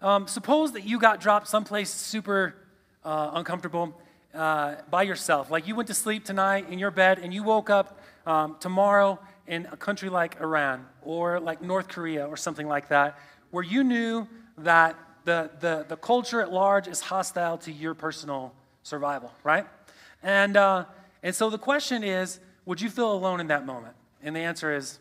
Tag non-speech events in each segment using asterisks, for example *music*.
um, suppose that you got dropped someplace super uh, uncomfortable uh, by yourself. Like you went to sleep tonight in your bed and you woke up um, tomorrow in a country like Iran or like North Korea or something like that, where you knew that the, the, the culture at large is hostile to your personal survival, right? And, uh, and so the question is would you feel alone in that moment? And the answer is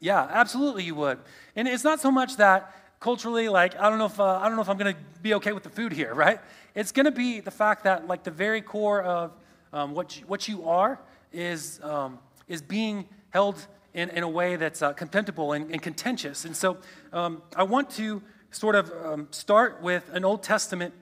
yeah, absolutely you would. And it's not so much that culturally, like, I don't know if, uh, I don't know if I'm going to be okay with the food here, *laughs* right? It's going to be the fact that, like, the very core of um, what, you, what you are is, um, is being held in, in a way that's uh, contemptible and, and, contentious. And so um, I want to sort of um, start with an Old Testament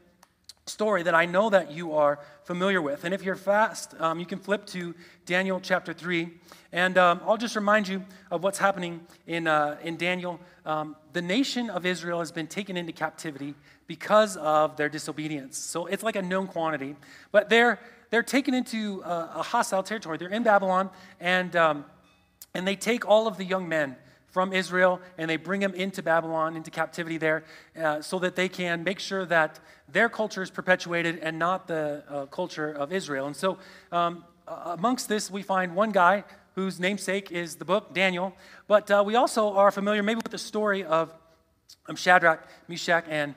story that I know that you are familiar with. And if you're fast, um, you can flip to Daniel chapter 3. And um, I'll just remind you of what's happening in, uh, in Daniel. Um, the nation of Israel has been taken into captivity because of their disobedience. So it's like a known quantity. But they're, they're taken into uh, a hostile territory. They're in Babylon, and, um, and they take all of the young men from Israel and they bring them into Babylon, into captivity there, uh, so that they can make sure that their culture is perpetuated and not the uh, culture of Israel. And so, um, amongst this, we find one guy whose namesake is the book, Daniel. But uh, we also are familiar maybe with the story of um, Shadrach, Meshach, and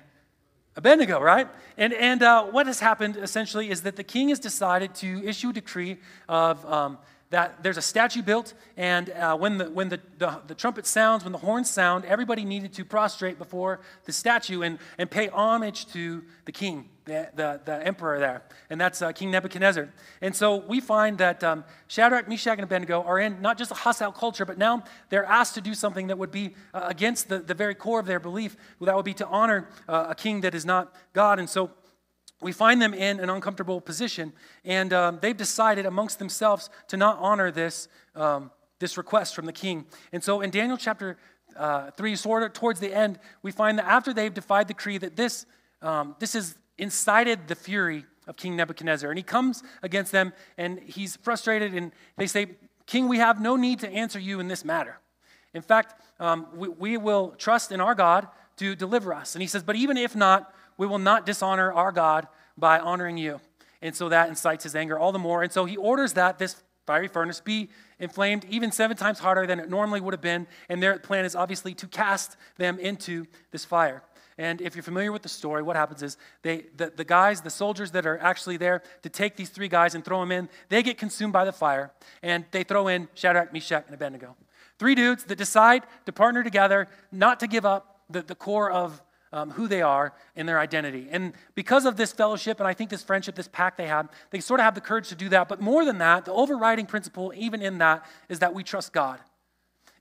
Abednego, right? And, and uh, what has happened essentially is that the king has decided to issue a decree of um, that there's a statue built, and uh, when, the, when the, the, the, trumpet sounds, when the horns sound, everybody needed to prostrate before the statue and, and pay homage to the king, the, the, the emperor there. And that's uh, King Nebuchadnezzar. And so we find that um, Shadrach, Meshach, and Abednego are in not just a hostile culture, but now they're asked to do something that would be uh, against the, the very core of their belief. That would be to honor uh, a king that is not God. And so we find them in an uncomfortable position, and um, they've decided amongst themselves to not honor this, um, this request from the king. And so in Daniel chapter uh, 3, sort of towards the end, we find that after they've defied the decree, that this, um, this has incited the fury of King Nebuchadnezzar. And he comes against them, and he's frustrated, and they say, King, we have no need to answer you in this matter. In fact, um, we, we will trust in our God to deliver us. And he says, But even if not, we will not dishonor our God by honoring you. And so that incites his anger all the more. And so he orders that this fiery furnace be inflamed even seven times harder than it normally would have been. And their plan is obviously to cast them into this fire. And if you're familiar with the story, what happens is they, the, the guys, the soldiers that are actually there to take these three guys and throw them in, they get consumed by the fire. And they throw in Shadrach, Meshach, and Abednego. Three dudes that decide to partner together, not to give up the, the core of um, who they are and their identity. And because of this fellowship, and I think this friendship, this pact they have, they sort of have the courage to do that. But more than that, the overriding principle, even in that, is that we trust God.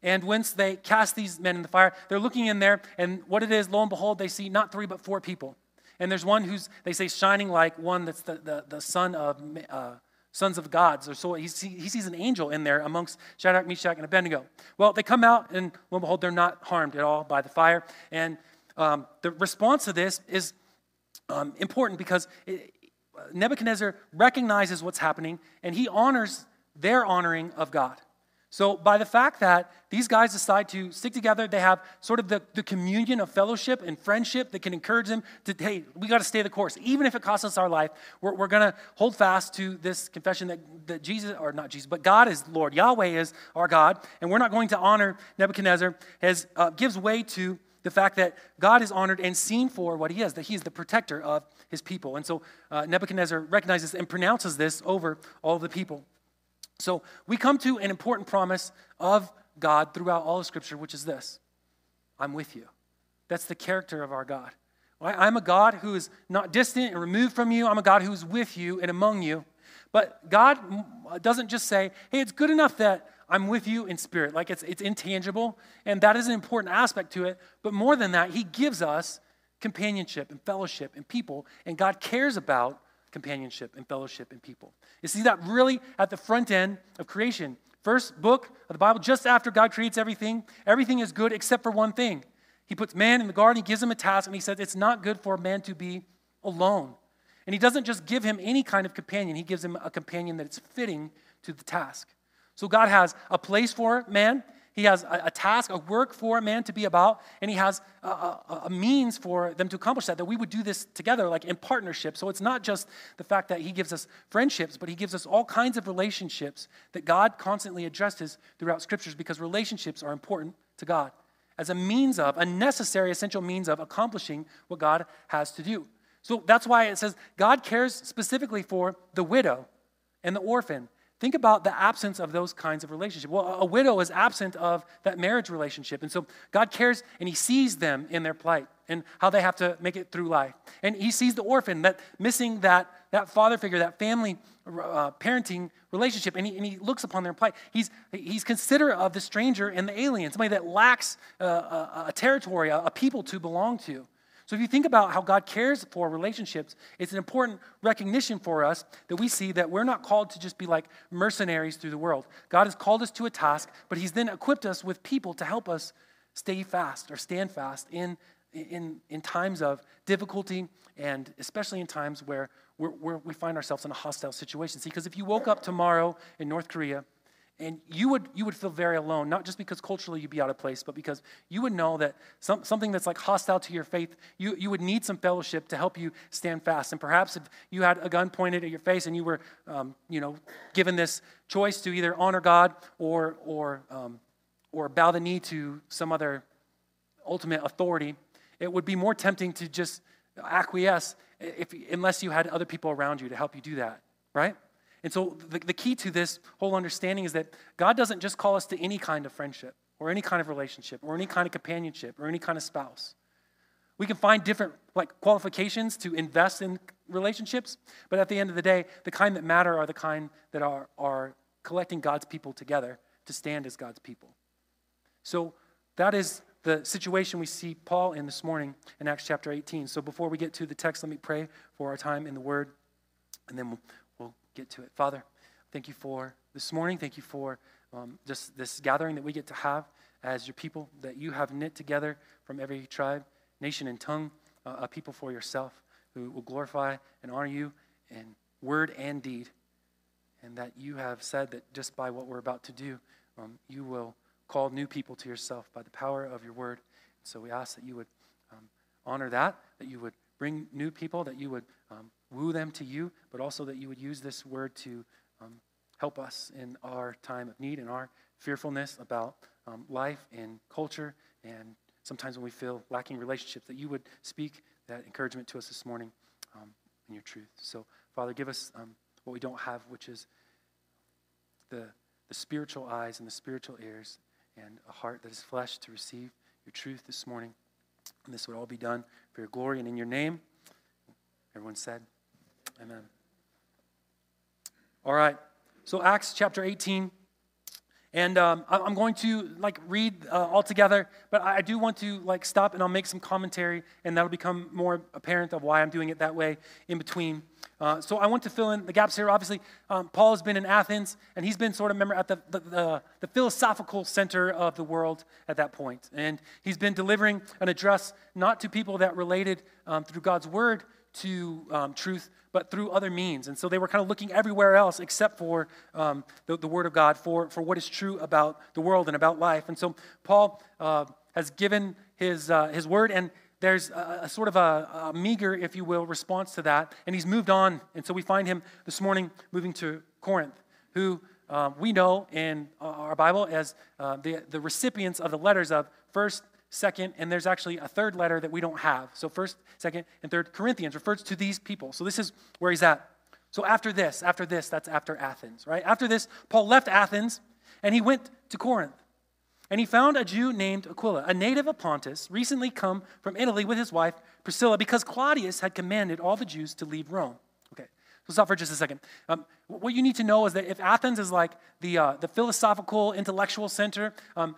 And once they cast these men in the fire, they're looking in there, and what it is, lo and behold, they see not three, but four people. And there's one who's, they say, shining like one that's the, the, the son of uh, sons of gods. Or so he, he sees an angel in there amongst Shadrach, Meshach, and Abednego. Well, they come out, and lo and behold, they're not harmed at all by the fire. And um, the response to this is um, important because it, Nebuchadnezzar recognizes what's happening and he honors their honoring of God. So, by the fact that these guys decide to stick together, they have sort of the, the communion of fellowship and friendship that can encourage them to, hey, we got to stay the course. Even if it costs us our life, we're, we're going to hold fast to this confession that, that Jesus, or not Jesus, but God is Lord. Yahweh is our God, and we're not going to honor Nebuchadnezzar, as uh, gives way to the fact that God is honored and seen for what he is, that he is the protector of his people. And so uh, Nebuchadnezzar recognizes and pronounces this over all the people. So we come to an important promise of God throughout all of Scripture, which is this I'm with you. That's the character of our God. I'm a God who is not distant and removed from you. I'm a God who is with you and among you. But God doesn't just say, hey, it's good enough that I'm with you in spirit. Like it's, it's intangible, and that is an important aspect to it. But more than that, He gives us companionship and fellowship and people, and God cares about companionship and fellowship and people. You see that really at the front end of creation. First book of the Bible, just after God creates everything, everything is good except for one thing. He puts man in the garden, he gives him a task, and he says it's not good for man to be alone. And he doesn't just give him any kind of companion, he gives him a companion that is fitting to the task. So God has a place for man, He has a, a, task, a work for man to be about, and he has a, a, a, means for them to accomplish that, that we would do this together, like in partnership. So it's not just the fact that he gives us friendships, but he gives us all kinds of relationships that God constantly addresses throughout scriptures because relationships are important to God as a means of, a necessary, essential means of accomplishing what God has to do. So that's why it says God cares specifically for the widow and the orphan. Think about the absence of those kinds of relationships. Well, a widow is absent of that marriage relationship. And so God cares and He sees them in their plight and how they have to make it through life. And He sees the orphan, that missing that, that father figure, that family uh, parenting relationship, and he, and he looks upon their plight. He's, he's considerate of the stranger and the alien, somebody that lacks uh, a, a, territory, a, a people to belong to. So if you think about how God cares for relationships, it's an important recognition for us that we see that we're not called to just be like mercenaries through the world. God has called us to a task, but He's then equipped us with people to help us stay fast or stand fast in, in, in times of difficulty and especially in times where we're, we find ourselves in a hostile situation. See, because if you woke up tomorrow in North Korea and you would, you would feel very alone, not just because culturally you'd be out of place, but because you would know that some, something that's like hostile to your faith, you, you would need some fellowship to help you stand fast. And perhaps if you had a gun pointed at your face and you were, um, you know, given this choice to either honor God or, or, um, or bow the knee to some other ultimate authority, it would be more tempting to just acquiesce if, unless you had other people around you to help you do that, right? And so the, the key to this whole understanding is that God doesn't just call us to any kind of friendship or any kind of relationship or any kind of companionship or any kind of spouse. We can find different like qualifications to invest in relationships, but at the end of the day, the kind that matter are the kind that are, are collecting God's people together to stand as God's people. So that is the situation we see Paul in this morning in Acts chapter 18. So before we get to the text, let me pray for our time in the Word, and then we'll get to it. Father, thank you for this morning. Thank you for um, just this gathering that we get to have as your people, that you have knit together from every tribe, nation, and tongue, uh, a people for yourself who will glorify and honor you in word and deed. And that you have said that just by what we're about to do, um, you will call new people to yourself by the power of your word. So we ask that you would um, honor that, that you would bring new people, that you would um, woo them to you, but also that you would use this word to um, help us in our time of need and our fearfulness about um, life and culture and sometimes when we feel lacking relationships, that you would speak that encouragement to us this morning um, in your truth. So, Father, give us um, what we don't have, which is the, the spiritual eyes and the spiritual ears and a heart that is flesh to receive your truth this morning. And this would all be done for your glory and in your name. Everyone said, Amen. All right. So Acts chapter 18. And um, I'm going to like read uh, all together, but I do want to like stop and I'll make some commentary, and that'll become more apparent of why I'm doing it that way in between. Uh, so I want to fill in the gaps here. Obviously, um, Paul has been in Athens, and he's been sort of member at the, the, the, the philosophical center of the world at that point. And he's been delivering an address not to people that related um, through God's word to um, truth, but through other means. And so they were kind of looking everywhere else except for um, the, the, Word of God, for, for what is true about the world and about life. And so Paul uh, has given his, uh, his word, and there's a, a sort of a, a, meager, if you will, response to that. And he's moved on. And so we find him this morning moving to Corinth, who uh, we know in our Bible as uh, the, the recipients of the letters of 1st, second, and there's actually a third letter that we don't have. So, first, second, and third Corinthians refers to these people. So, this is where he's at. So, after this, after this, that's after Athens, right? After this, Paul left Athens and he went to Corinth. And he found a Jew named Aquila, a native of Pontus, recently come from Italy with his wife Priscilla, because Claudius had commanded all the Jews to leave Rome. So stop for just a second. Um, what you need to know is that if Athens is like the, uh, the philosophical, intellectual center, um,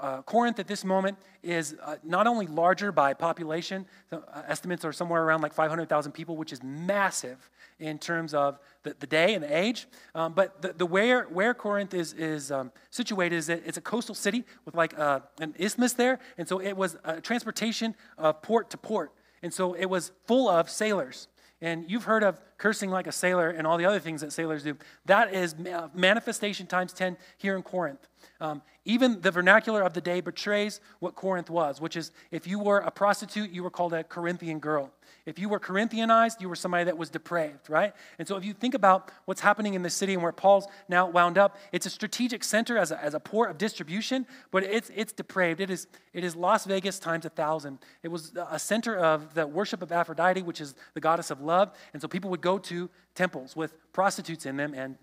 uh, Corinth at this moment is uh, not only larger by population, uh, estimates are somewhere around like 500,000 people, which is massive in terms of the, the day and the age. Um, but the, the where, where Corinth is, is um, situated is that it's a coastal city with like uh, an isthmus there. And so it was a transportation of port to port. And so it was full of sailors. And you've heard of cursing like a sailor and all the other things that sailors do. That is manifestation times 10 here in Corinth. um, even the vernacular of the day betrays what Corinth was, which is if you were a prostitute, you were called a Corinthian girl. If you were Corinthianized, you were somebody that was depraved, right? And so if you think about what's happening in the city and where Paul's now wound up, it's a strategic center as a, as a port of distribution, but it's, it's depraved. It is, it is Las Vegas times a thousand. It was a center of the worship of Aphrodite, which is the goddess of love. And so people would go to temples with prostitutes in them and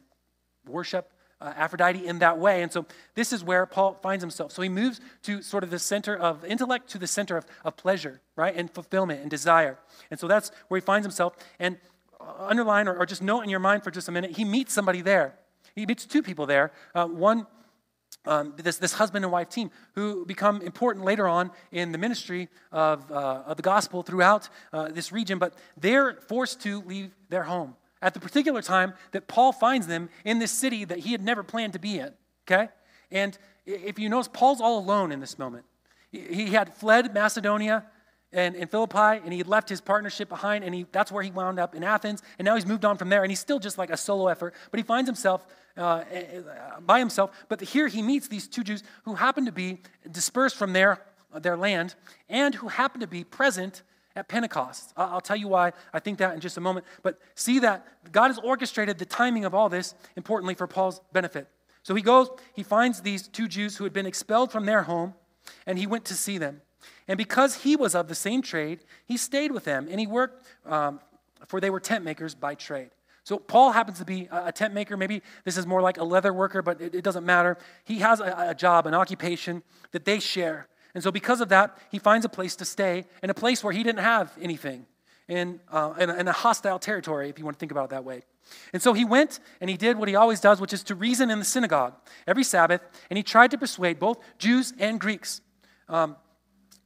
worship uh, Aphrodite in that way. And so this is where Paul finds himself. So he moves to sort of the center of intellect to the center of, of pleasure, right? And fulfillment and desire. And so that's where he finds himself. And uh, underline or, or just note in your mind for just a minute, he meets somebody there. He meets two people there. Uh, one, um, this, this husband and wife team who become important later on in the ministry of, uh, of the gospel throughout uh, this region, but they're forced to leave their home at the particular time that Paul finds them in this city that he had never planned to be in. Okay? And if you notice, Paul's all alone in this moment. He had fled Macedonia and, and Philippi, and he had left his partnership behind, and he, that's where he wound up in Athens. And now he's moved on from there, and he's still just like a solo effort, but he finds himself uh, by himself. But here he meets these two Jews who happen to be dispersed from their, their land and who happen to be present at Pentecost. I'll tell you why I think that in just a moment. But see that God has orchestrated the timing of all this, importantly, for Paul's benefit. So he goes, he finds these two Jews who had been expelled from their home, and he went to see them. And because he was of the same trade, he stayed with them, and he worked, um, for they were tent makers by trade. So Paul happens to be a tent maker. Maybe this is more like a leather worker, but it, doesn't matter. He has a, a job, an occupation that they share. And so, because of that, he finds a place to stay in a place where he didn't have anything, in, uh, in, in, a hostile territory, if you want to think about it that way. And so he went and he did what he always does, which is to reason in the synagogue every Sabbath, and he tried to persuade both Jews and Greeks. Um,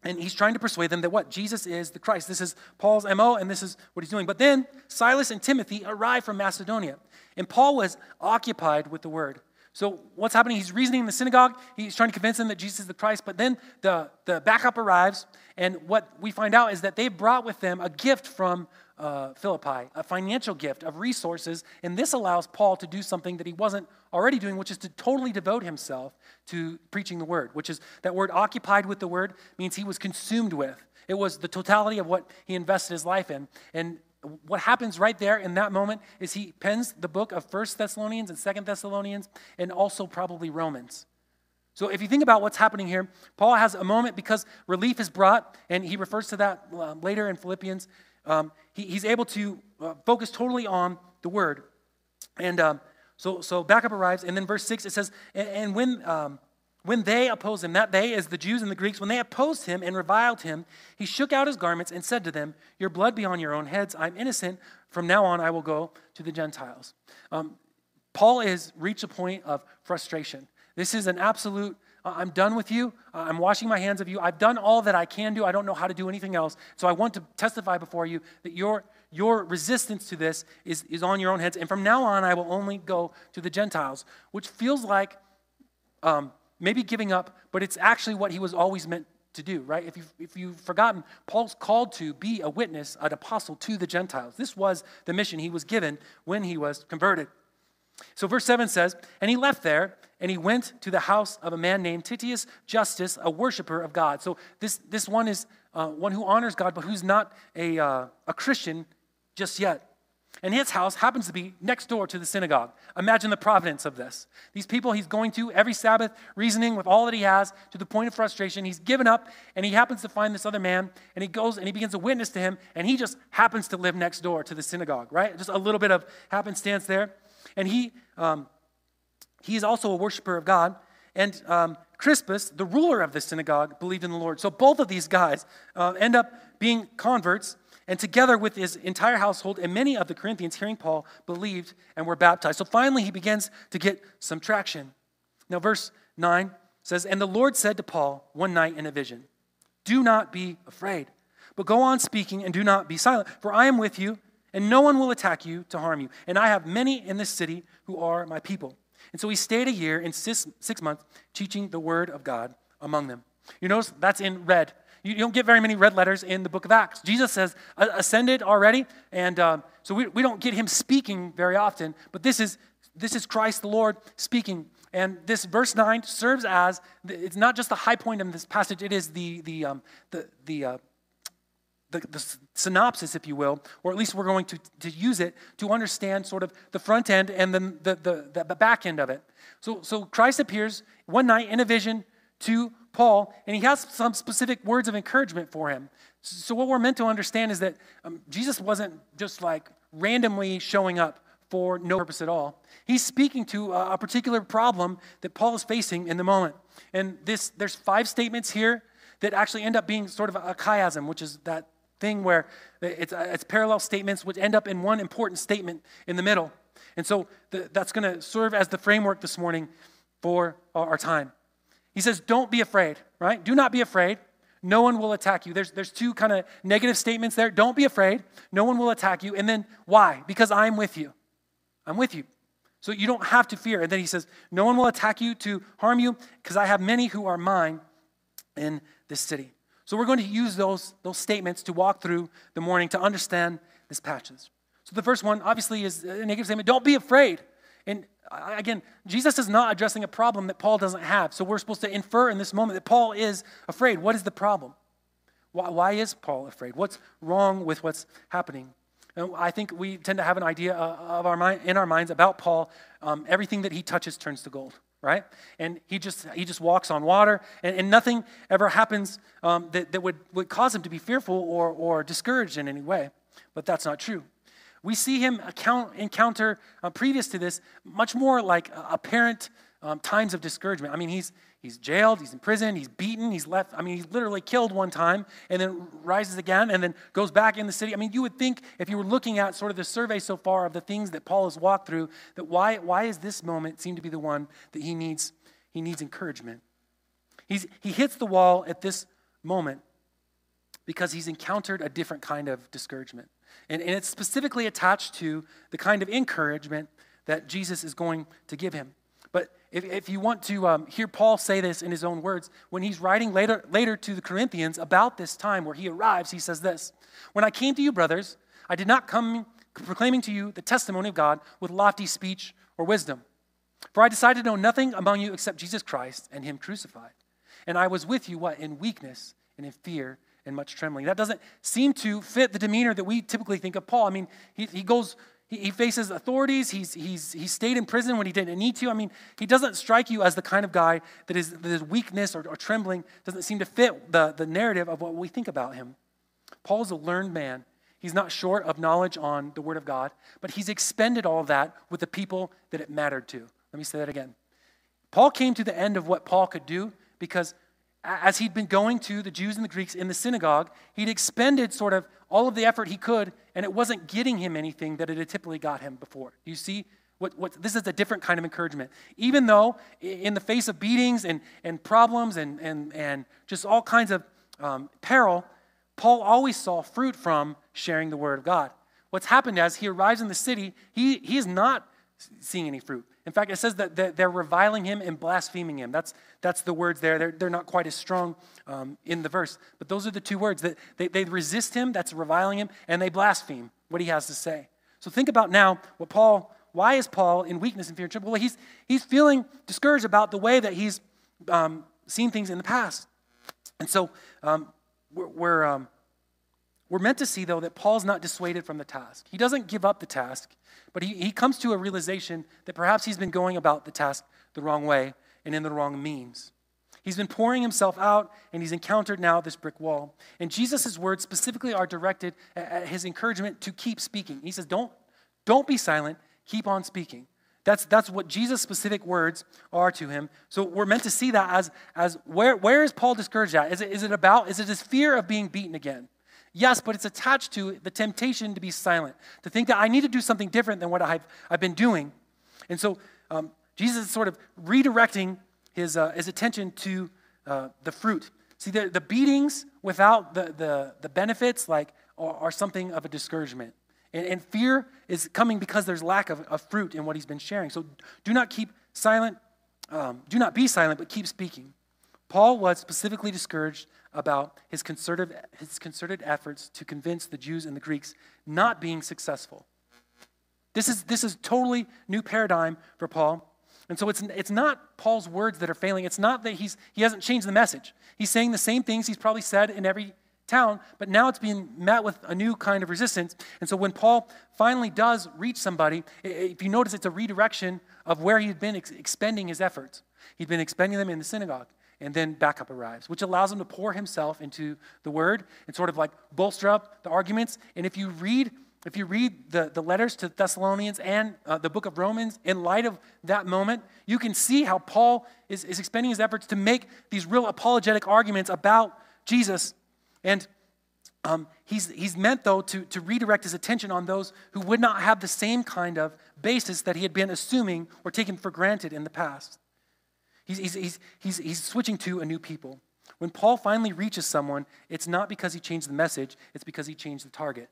and he's trying to persuade them that what? Jesus is the Christ. This is Paul's MO, and this is what he's doing. But then Silas and Timothy arrived from Macedonia, and Paul was occupied with the word. So what's happening? He's reasoning in the synagogue. He's trying to convince them that Jesus is the Christ. But then the, the backup arrives, and what we find out is that they brought with them a gift from uh, Philippi, a financial gift of resources. And this allows Paul to do something that he wasn't already doing, which is to totally devote himself to preaching the word, which is that word occupied with the word means he was consumed with. It was the totality of what he invested his life in. And what happens right there in that moment is he pens the book of First Thessalonians and Second Thessalonians and also probably Romans. So if you think about what's happening here, Paul has a moment because relief is brought, and he refers to that uh, later in Philippians. Um, he, he's able to uh, focus totally on the word. And um, so, so backup arrives, and then verse 6 it says, And, and when um, when they opposed him, that they, as the Jews and the Greeks, when they opposed him and reviled him, he shook out his garments and said to them, Your blood be on your own heads. I'm innocent. From now on, I will go to the Gentiles. Um, Paul has reached a point of frustration. This is an absolute, I'm done with you. I'm washing my hands of you. I've done all that I can do. I don't know how to do anything else. So I want to testify before you that your, your resistance to this is, is on your own heads. And from now on, I will only go to the Gentiles, which feels like. Um, maybe giving up, but it's actually what he was always meant to do, right? If you've, if you've forgotten, Paul's called to be a witness, an apostle to the Gentiles. This was the mission he was given when he was converted. So, verse 7 says, And he left there, and he went to the house of a man named Titius Justus, a worshiper of God. So, this, this one is uh, one who honors God, but who's not a, uh, a Christian just yet. And his house happens to be next door to the synagogue. Imagine the providence of this. These people he's going to every Sabbath, reasoning with all that he has to the point of frustration. He's given up, and he happens to find this other man, and he goes and he begins to witness to him, and he just happens to live next door to the synagogue, right? Just a little bit of happenstance there. And he, um, he is also a worshiper of God. And um, Crispus, the ruler of the synagogue, believed in the Lord. So both of these guys uh, end up being converts and together with his entire household and many of the Corinthians, hearing Paul, believed and were baptized. So finally, he begins to get some traction. Now, verse 9 says, And the Lord said to Paul one night in a vision, Do not be afraid, but go on speaking and do not be silent, for I am with you, and no one will attack you to harm you. And I have many in this city who are my people. And so he stayed a year and six, six months teaching the word of God among them. You notice that's in red. You don't get very many red letters in the book of Acts. Jesus says ascended already, and um, so we, we don't get him speaking very often, but this is, this is Christ the Lord speaking. And this verse 9 serves as, it's not just the high point of this passage, it is the, the, um, the, the, uh, the, the, synopsis, if you will, or at least we're going to, to use it to understand sort of the front end and then the, the, the back end of it. So, so Christ appears one night in a vision to Paul, and he has some specific words of encouragement for him. So, what we're meant to understand is that um, Jesus wasn't just like randomly showing up for no purpose at all. He's speaking to a, a particular problem that Paul is facing in the moment. And this, there's five statements here that actually end up being sort of a chiasm, which is that thing where it's, it's parallel statements which end up in one important statement in the middle. And so the, that's going to serve as the framework this morning for our time. He says, Don't be afraid, right? Do not be afraid. No one will attack you. There's, there's two kind of negative statements there. Don't be afraid. No one will attack you. And then why? Because I'm with you. I'm with you. So you don't have to fear. And then he says, No one will attack you to harm you because I have many who are mine in this city. So we're going to use those, those statements to walk through the morning to understand this passage. So the first one, obviously, is a negative statement. Don't be afraid. And again, Jesus is not addressing a problem that Paul doesn't have. So we're supposed to infer in this moment that Paul is afraid. What is the problem? Why, why is Paul afraid? What's wrong with what's happening? And I think we tend to have an idea uh, of our mind, in our minds about Paul. Um, everything that he touches turns to gold, right? And he just he just walks on water, and, and nothing ever happens um, that, that would, would cause him to be fearful or, or discouraged in any way. But that's not true. We see him account, encounter, uh, previous to this, much more like apparent um, times of discouragement. I mean, he's, he's jailed, he's in prison, he's beaten, he's left. I mean, he's literally killed one time and then rises again and then goes back in the city. I mean, you would think if you were looking at sort of the survey so far of the things that Paul has walked through, that why, why is this moment seem to be the one that he needs, he needs encouragement? He's, he hits the wall at this moment because he's encountered a different kind of discouragement. And, and it's specifically attached to the kind of encouragement that Jesus is going to give him. But if, if you want to um, hear Paul say this in his own words, when he's writing later, later to the Corinthians about this time where he arrives, he says this When I came to you, brothers, I did not come proclaiming to you the testimony of God with lofty speech or wisdom. For I decided to know nothing among you except Jesus Christ and Him crucified. And I was with you, what? In weakness and in fear and much trembling. That doesn't seem to fit the demeanor that we typically think of Paul. I mean, he, he goes, he, he faces authorities. He's, he's, he stayed in prison when he didn't need to. I mean, he doesn't strike you as the kind of guy that is that his weakness or, or trembling doesn't seem to fit the, the narrative of what we think about him. Paul is a learned man. He's not short of knowledge on the Word of God, but he's expended all that with the people that it mattered to. Let me say that again. Paul came to the end of what Paul could do because as he'd been going to the Jews and the Greeks in the synagogue, he'd expended sort of all of the effort he could, and it wasn't getting him anything that it had typically got him before. You see, what, what, this is a different kind of encouragement. Even though, in the face of beatings and, and problems and, and, and just all kinds of um, peril, Paul always saw fruit from sharing the word of God. What's happened as he arrives in the city, he, he is not seeing any fruit. In fact, it says that they're reviling him and blaspheming him. That's, that's the words there. They're, they're not quite as strong um, in the verse. But those are the two words. That they, they resist him, that's reviling him, and they blaspheme what he has to say. So think about now what Paul, why is Paul in weakness and fear and trembling? Well, he's, he's feeling discouraged about the way that he's um, seen things in the past. And so um, we're, we're, um, we're meant to see, though, that Paul's not dissuaded from the task. He doesn't give up the task. But he, he comes to a realization that perhaps he's been going about the task the wrong way and in the wrong means. He's been pouring himself out, and he's encountered now this brick wall. And Jesus' words specifically are directed at his encouragement to keep speaking. He says, Don't, don't be silent, keep on speaking. That's, that's what Jesus' specific words are to him. So we're meant to see that as, as where, where is Paul discouraged at? Is it, is it about, is it his fear of being beaten again? Yes, but it's attached to the temptation to be silent, to think that I need to do something different than what I've, I've been doing. And so um, Jesus is sort of redirecting his, uh, his attention to uh, the fruit. See, the, the beatings without the, the, the benefits like are, are something of a discouragement. And, and, fear is coming because there's lack of, of fruit in what he's been sharing. So do not keep silent, um, do not be silent, but keep speaking. Paul was specifically discouraged about his concerted, his concerted efforts to convince the Jews and the Greeks not being successful. This is, this is totally new paradigm for Paul. And so it's, it's not Paul's words that are failing. It's not that he's, he hasn't changed the message. He's saying the same things he's probably said in every town, but now it's being met with a new kind of resistance. And so when Paul finally does reach somebody, if you notice, it's a redirection of where he'd been ex- expending his efforts. He'd been expending them in the synagogue. And then backup arrives, which allows him to pour himself into the word and sort of like bolster up the arguments. And if you read if you read the, the letters to Thessalonians and uh, the book of Romans, in light of that moment, you can see how Paul is, is expending his efforts to make these real apologetic arguments about Jesus. And um, he's, he's meant, though, to, to redirect his attention on those who would not have the same kind of basis that he had been assuming or taken for granted in the past. He's, he's, he's, he's, he's switching to a new people. When Paul finally reaches someone, it's not because he changed the message, it's because he changed the target.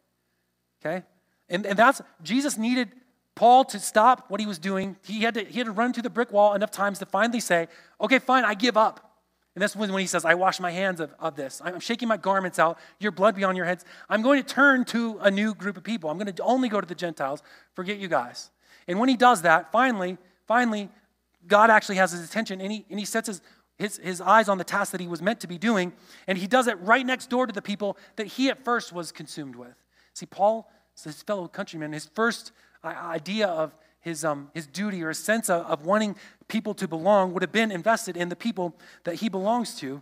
Okay? And, and that's, Jesus needed Paul to stop what he was doing. He had, to, he had to run to the brick wall enough times to finally say, okay, fine, I give up. And that's when, when he says, I wash my hands of, of this. I'm shaking my garments out, your blood be on your heads. I'm going to turn to a new group of people. I'm going to only go to the Gentiles. Forget you guys. And when he does that, finally, finally, God actually has his attention and he, and he sets his, his, his eyes on the task that he was meant to be doing. And he does it right next door to the people that he at first was consumed with. See, Paul, his fellow countryman, his first idea of his, um, his duty or his sense of, of wanting people to belong would have been invested in the people that he belongs to,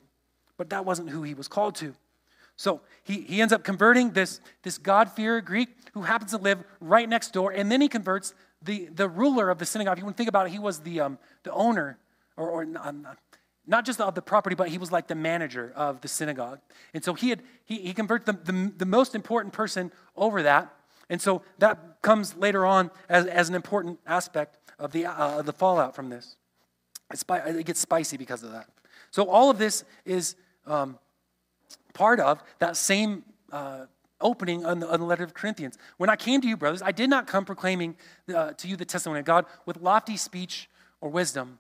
but that wasn't who he was called to. So he, he ends up converting this, this God-fearer Greek who happens to live right next door, and then he converts the, the ruler of the synagogue. If you want to think about it, he was the, um, the owner, or, or um, not just of the property, but he was like the manager of the synagogue. And so he had he, he converted the, the, the most important person over that. And so that comes later on as, as an important aspect of the, uh, the fallout from this. It gets spicy because of that. So all of this is um, part of that same uh, opening on the, on the, letter of Corinthians. When I came to you, brothers, I did not come proclaiming uh, to you the testimony of God with lofty speech or wisdom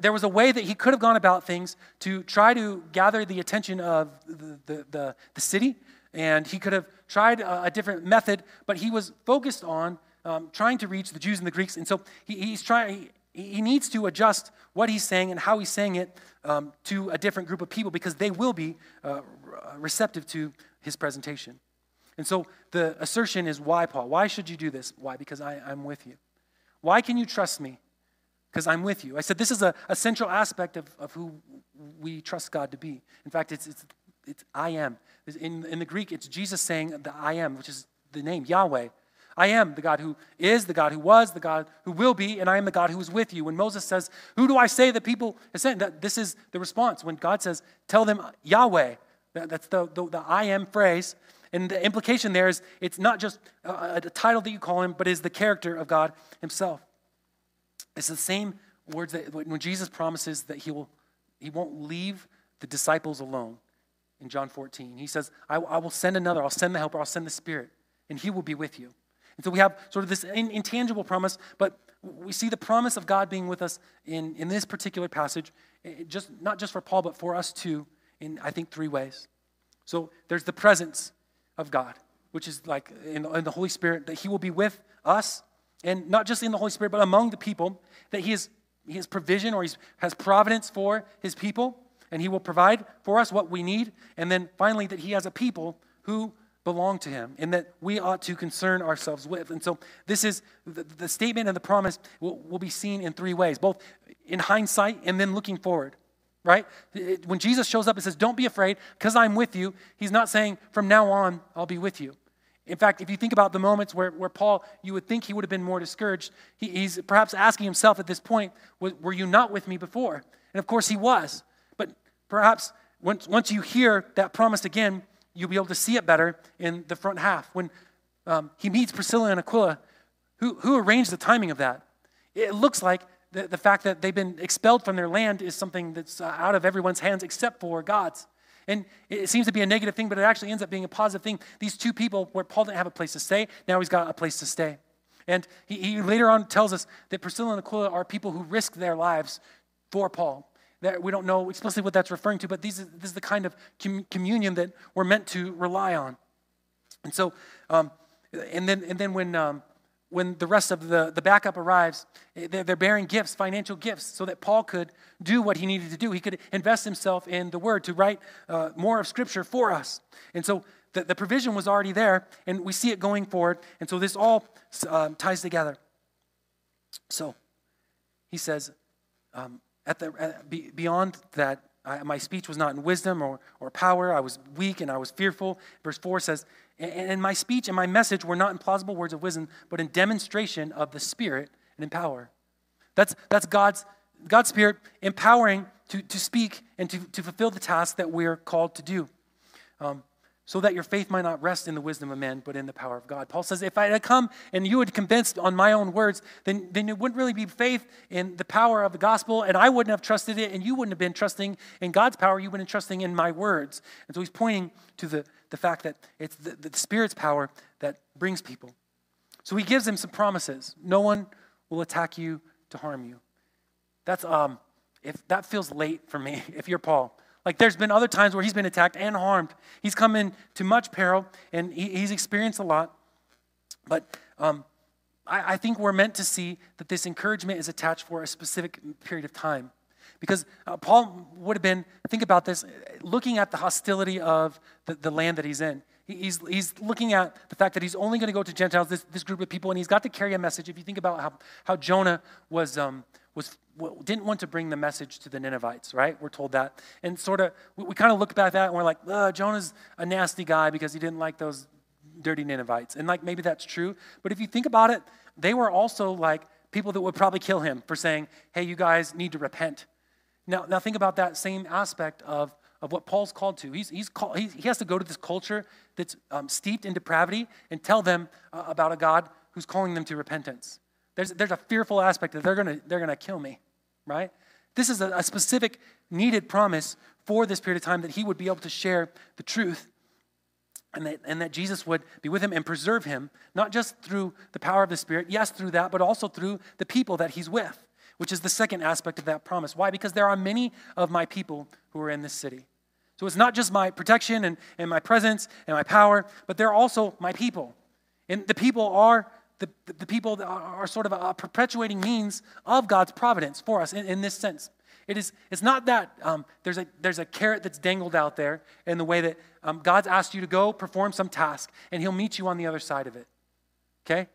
there was a way that he could have gone about things to try to gather the attention of the, the, the, the city, and he could have tried a, a, different method, but he was focused on um, trying to reach the Jews and the Greeks. And so he, he's trying, he, he, needs to adjust what he's saying and how he's saying it um, to a different group of people because they will be uh, receptive to his presentation. And so the assertion is why, Paul? Why should you do this? Why? Because I, I'm with you. Why can you trust me? because I'm with you. I said this is a, a central aspect of, of who we trust God to be. In fact, it's, it's, it's I am. In, in the Greek, it's Jesus saying the I am, which is the name, Yahweh. I am the God who is, the God who was, the God who will be, and I am the God who is with you. When Moses says, Who do I say that people are saying? That this is the response. When God says, Tell them Yahweh, that's the, the, the I am phrase. And the implication there is it's not just a, a title that you call him, but is the character of God himself. It's the same words that when Jesus promises that he, will, he won't leave the disciples alone in John 14. He says, I, I will send another, I'll send the helper, I'll send the Spirit, and he will be with you. And so we have sort of this in, intangible promise, but we see the promise of God being with us in, in this particular passage, eh, just, not just for Paul, but for us too, in I think three ways. So there's the presence of God, which is like in, in the Holy Spirit, that he will be with us and not just in the Holy Spirit, but among the people, that He, is, he has provision or He has providence for His people, and He will provide for us what we need. And then finally, that He has a people who belong to Him and that we ought to concern ourselves with. And so, this is the, the statement and the promise will, will be seen in three ways, both in hindsight and then looking forward right? When Jesus shows up and says, Don't be afraid because I'm with you, he's not saying, From now on, I'll be with you. In fact, if you think about the moments where, where Paul, you would think he would have been more discouraged, he, he's perhaps asking himself at this point, Were you not with me before? And of course he was. But perhaps once, once you hear that promise again, you'll be able to see it better in the front half. When um, he meets Priscilla and Aquila, who, who arranged the timing of that? It looks like the, the fact that they've been expelled from their land is something that's uh, out of everyone's hands except for God's. And it seems to be a negative thing, but it actually ends up being a positive thing. These two people, where Paul didn't have a place to stay, now he's got a place to stay. And he, he later on tells us that Priscilla and Aquila are people who risk their lives for Paul. That we don't know explicitly what that's referring to, but these, this is the kind of com- communion that we're meant to rely on. And so, um, and then, and then when, um, when the rest of the, the backup arrives, eh, they're, they're bearing gifts, financial gifts, so that Paul could do what he needed to do. He could invest himself in the Word to write uh, more of Scripture for us. And so the, the provision was already there, and we see it going forward. And so this all um, ties together. So he says, um, at the, at, be, beyond that, I, my speech was not in wisdom or, or power. I was weak and I was fearful. Verse 4 says, and my speech and my message were not in plausible words of wisdom, but in demonstration of the Spirit and in power. That's, that's God's, God's Spirit empowering to, to speak and to, to fulfill the task that we're called to do. Um, so that your faith might not rest in the wisdom of men, but in the power of God. Paul says, if I had come and you had convinced on my own words, then, then it wouldn't really be faith in the power of the gospel, and I wouldn't have trusted it, and you wouldn't have been trusting in God's power, you wouldn't have been trusting in my words. And so he's pointing to the, the fact that it's the, the Spirit's power that brings people. So he gives them some promises. No one will attack you to harm you. That's um, if that feels late for me, *laughs* if you're Paul. Like there's been other times where he's been attacked and harmed. He's come into much peril and he, he's experienced a lot. But um, I, I think we're meant to see that this encouragement is attached for a specific period of time. Because uh, Paul would have been, think about this, looking at the hostility of the, the land that he's in. He's, he's looking at the fact that he's only going to go to Gentiles, this, this group of people, and he's got to carry a message. If you think about how, how Jonah was, um, was, didn't want to bring the message to the Ninevites, right? We're told that. And sort of, we, we kind of look back at that and we're like, Jonah's a nasty guy because he didn't like those dirty Ninevites. And like maybe that's true. But if you think about it, they were also like people that would probably kill him for saying, hey, you guys need to repent. Now, now think about that same aspect of of what Paul's called to. He's, he's called, he, he has to go to this culture that's um, steeped in depravity and tell them uh, about a God who's calling them to repentance. There's, there's a fearful aspect that they're going to they're gonna kill me, right? This is a, a specific needed promise for this period of time that he would be able to share the truth and that, and that Jesus would be with him and preserve him, not just through the power of the Spirit, yes, through that, but also through the people that he's with which is the second aspect of that promise. Why? Because there are many of my people who are in this city. So it's not just my protection and, and my presence and my power, but they're also my people. And the people are the, the people are sort of a perpetuating means of God's providence for us in, in this sense. It is, it's not that um, there's, a, there's a carrot that's dangled out there in the way that um, God's asked you to go perform some task and he'll meet you on the other side of it. Okay?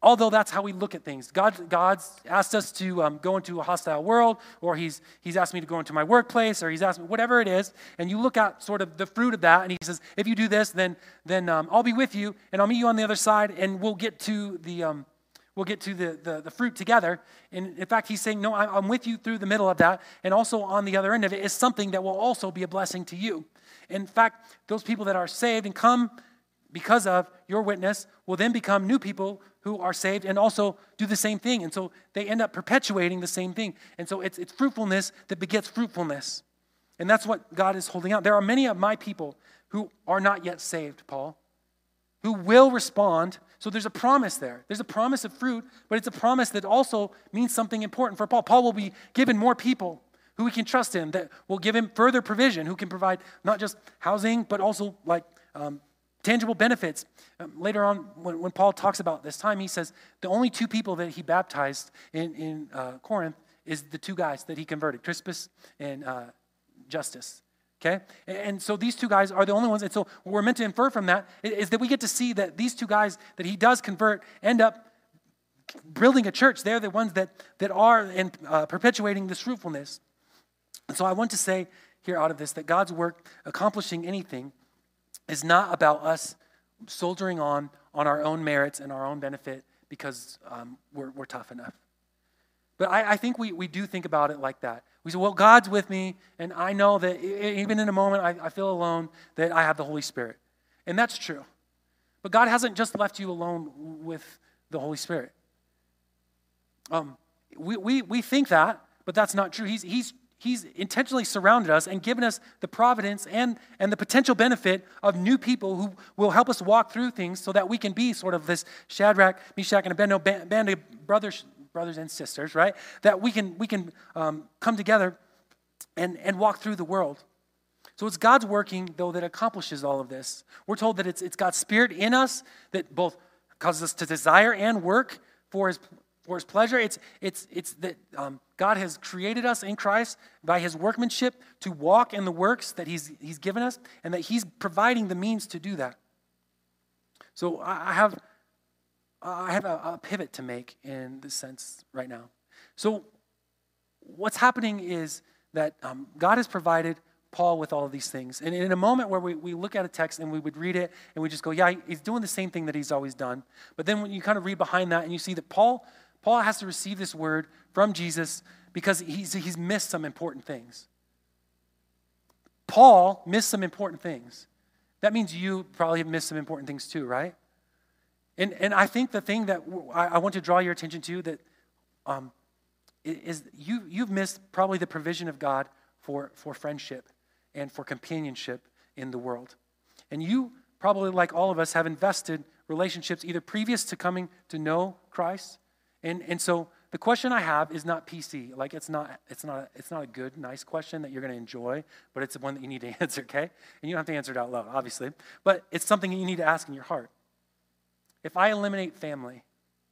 Although that's how we look at things. God, God's asked us to um, go into a hostile world, or he's, he's asked me to go into my workplace, or He's asked me, whatever it is, and you look at sort of the fruit of that, and He says, if you do this, then, then um, I'll be with you, and I'll meet you on the other side, and we'll get to the, um, we'll get to the, the, the, fruit together. And in fact, He's saying, no, I'm with you through the middle of that, and also on the other end of it is something that will also be a blessing to you. In fact, those people that are saved and come because of your witness will then become new people who are saved and also do the same thing. And so they end up perpetuating the same thing. And so it's, it's fruitfulness that begets fruitfulness. And that's what God is holding out. There are many of my people who are not yet saved, Paul, who will respond. So there's a promise there. There's a promise of fruit, but it's a promise that also means something important for Paul. Paul will be given more people who we can trust in, that will give him further provision, who can provide not just housing, but also like um, tangible benefits. Um, later on, when, when, Paul talks about this time, he says the only two people that he baptized in, in uh, Corinth is the two guys that he converted, Crispus and uh, Justus. Okay? And, so these two guys are the only ones. And so what we're meant to infer from that is, is that we get to see that these two guys that he does convert end up building a church. They're the ones that, that are in, uh, perpetuating this fruitfulness. And so I want to say here out of this that God's work accomplishing anything is not about us soldiering on on our own merits and our own benefit because um, we're, we're tough enough. But I, I, think we, we do think about it like that. We say, well, God's with me, and I know that even in a moment I, I feel alone, that I have the Holy Spirit. And that's true. But God hasn't just left you alone with the Holy Spirit. Um, we, we, we think that, but that's not true. He's, he's He's intentionally surrounded us and given us the providence and, and the potential benefit of new people who will help us walk through things so that we can be sort of this Shadrach, Meshach, and Abednego band of brothers, brothers and sisters, right? That we can, we can um, come together and, and walk through the world. So it's God's working, though, that accomplishes all of this. We're told that it's, it's God's Spirit in us that both causes us to desire and work for his, for his pleasure. It's, it's, it's that um, God has created us in Christ by his workmanship to walk in the works that he's, he's given us, and that he's providing the means to do that. So I have, I have a, a pivot to make in this sense right now. So what's happening is that um, God has provided Paul with all of these things. And in a moment where we, we look at a text and we would read it and we just go, yeah, he's doing the same thing that he's always done. But then when you kind of read behind that and you see that Paul, Paul has to receive this word from Jesus because he's, he's missed some important things. Paul missed some important things. That means you probably have missed some important things too, right? And, and I think the thing that I, want to draw your attention to that um, is you, you've missed probably the provision of God for, for friendship and for companionship in the world. And you probably, like all of us, have invested relationships either previous to coming to know Christ. And, and so the question I have is not PC. Like it's not, it's not, it's not a good, nice question that you're going to enjoy, but it's one that you need to *laughs* answer, okay? And you don't have to answer it out loud, obviously. But it's something that you need to ask in your heart. If I eliminate family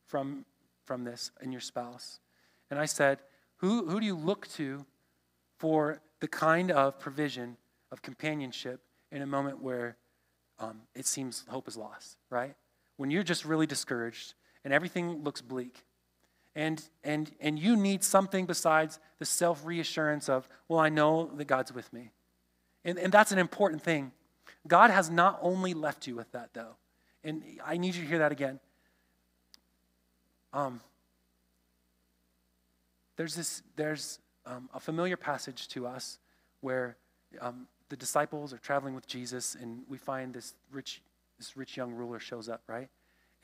from, from this and your spouse, and I said, who, who do you look to for the kind of provision of companionship in a moment where um, it seems hope is lost, right? When you're just really discouraged and everything looks bleak. And, and, and you need something besides the self reassurance of, well, I know that God's with me. And, and that's an important thing. God has not only left you with that, though. And I need you to hear that again. Um, there's this, there's um, a familiar passage to us where um, the disciples are traveling with Jesus, and we find this rich, this rich young ruler shows up, right?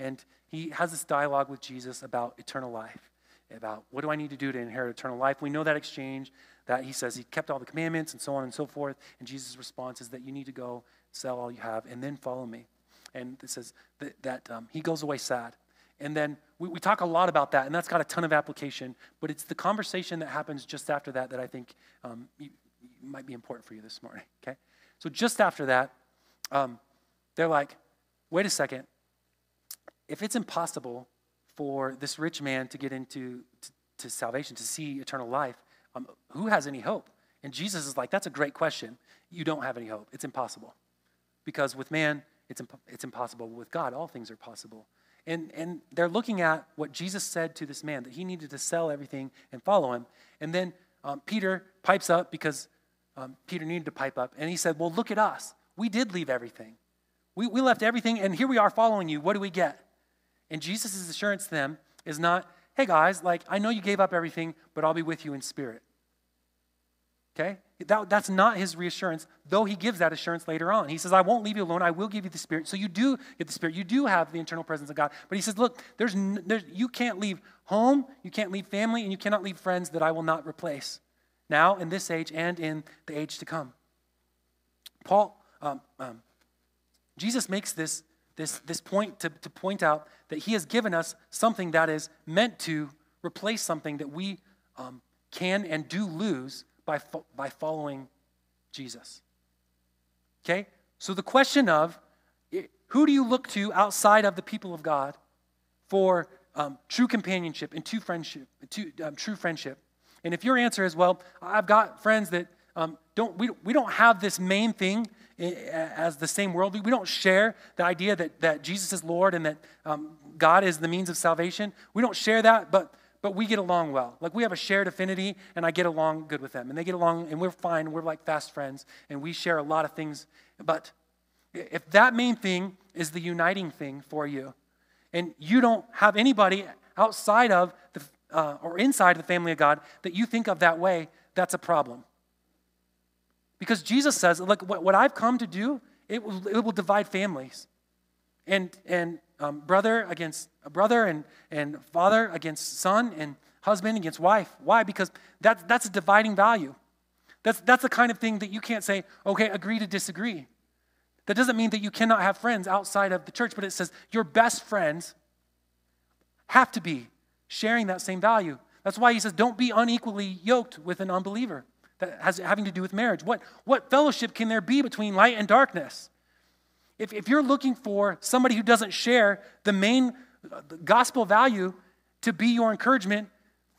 And he has this dialogue with Jesus about eternal life, about what do I need to do to inherit eternal life. We know that exchange that he says he kept all the commandments and so on and so forth. And Jesus' response is that you need to go sell all you have and then follow me. And it says that, that um, he goes away sad. And then we, we talk a lot about that, and that's got a ton of application, but it's the conversation that happens just after that that I think um, you, you might be important for you this morning, okay? So just after that, um, they're like, wait a second. If it's impossible for this rich man to get into to, to salvation, to see eternal life, um, who has any hope? And Jesus is like, that's a great question. You don't have any hope. It's impossible. Because with man, it's, imp- it's impossible. With God, all things are possible. And, and they're looking at what Jesus said to this man that he needed to sell everything and follow him. And then um, Peter pipes up because um, Peter needed to pipe up. And he said, Well, look at us. We did leave everything. We, we left everything, and here we are following you. What do we get? And Jesus' assurance to them is not, Hey guys, like, I know you gave up everything, but I'll be with you in spirit. Okay? That, that's not his reassurance, though he gives that assurance later on. He says, I won't leave you alone. I will give you the Spirit. So you do get the Spirit. You do have the internal presence of God. But he says, Look, there's, there's, you can't leave home, you can't leave family, and you cannot leave friends that I will not replace now in this age and in the age to come. Paul, um, um, Jesus makes this, this, this point to, to point out that he has given us something that is meant to replace something that we um, can and do lose by, fo- by following Jesus. Okay? So the question of who do you look to outside of the people of God for um, true companionship and true friendship, um, true friendship? And if your answer is, well, I've got friends that um, don't, we, we don't have this main thing as the same world. We don't share the idea that, that Jesus is Lord and that um, God is the means of salvation. We don't share that, but but we get along well. Like we have a shared affinity, and I get along good with them. And they get along, and we're fine. We're like fast friends, and we share a lot of things. But if that main thing is the uniting thing for you, and you don't have anybody outside of the, uh, or inside the family of God that you think of that way, that's a problem. Because Jesus says, look, what, what I've come to do, it will, it will divide families. And, and um, brother against brother and, and father against son and husband against wife. Why? Because that, that's a dividing value. That's, that's the kind of thing that you can't say, okay, agree to disagree. That doesn't mean that you cannot have friends outside of the church, but it says your best friends have to be sharing that same value. That's why he says, don't be unequally yoked with an unbeliever. That has having to do with marriage. What, what fellowship can there be between light and darkness? if, if you're looking for somebody who doesn't share the main gospel value to be your encouragement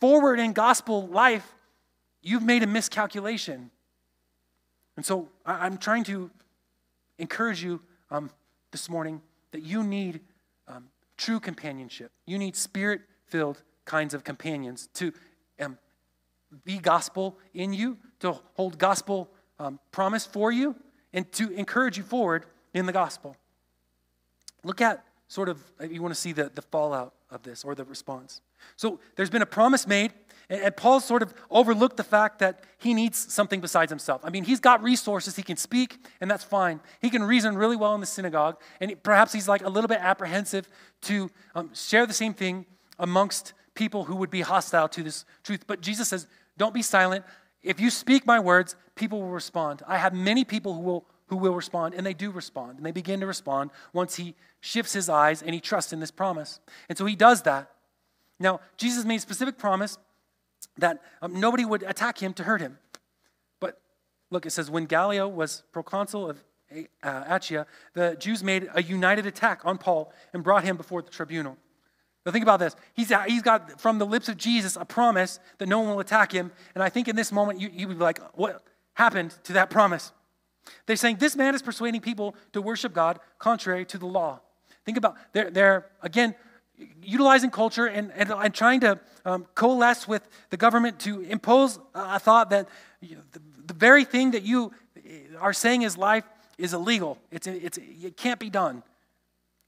forward in gospel life, you've made a miscalculation. And so I, am trying to encourage you um, this morning that you need um, true companionship. You need spirit filled kinds of companions to um, be gospel in you, to hold gospel um, promise for you, and to encourage you forward in the gospel. Look at sort of, if you want to see the, the fallout of this or the response. So there's been a promise made, and Paul sort of overlooked the fact that he needs something besides himself. I mean, he's got resources, he can speak, and that's fine. He can reason really well in the synagogue, and perhaps he's like a little bit apprehensive to um, share the same thing amongst people who would be hostile to this truth. But Jesus says, Don't be silent. If you speak my words, people will respond. I have many people who will who will respond, and they do respond, and they begin to respond once he shifts his eyes and he trusts in this promise. And so he does that. Now, Jesus made a specific promise that um, nobody would attack him to hurt him. But look, it says, when Gallio was proconsul of uh, Achaia, the Jews made a united attack on Paul and brought him before the tribunal. Now, think about this. He's, he's got from the lips of Jesus a promise that no one will attack him. And I think in this moment, you, you would be like, what happened to that promise? They're saying this man is persuading people to worship God contrary to the law. Think about, they're, they're again, utilizing culture and, and, and trying to um, coalesce with the government to impose a thought that you know, the, the, very thing that you are saying is life is illegal. It's, it's, it can't be done.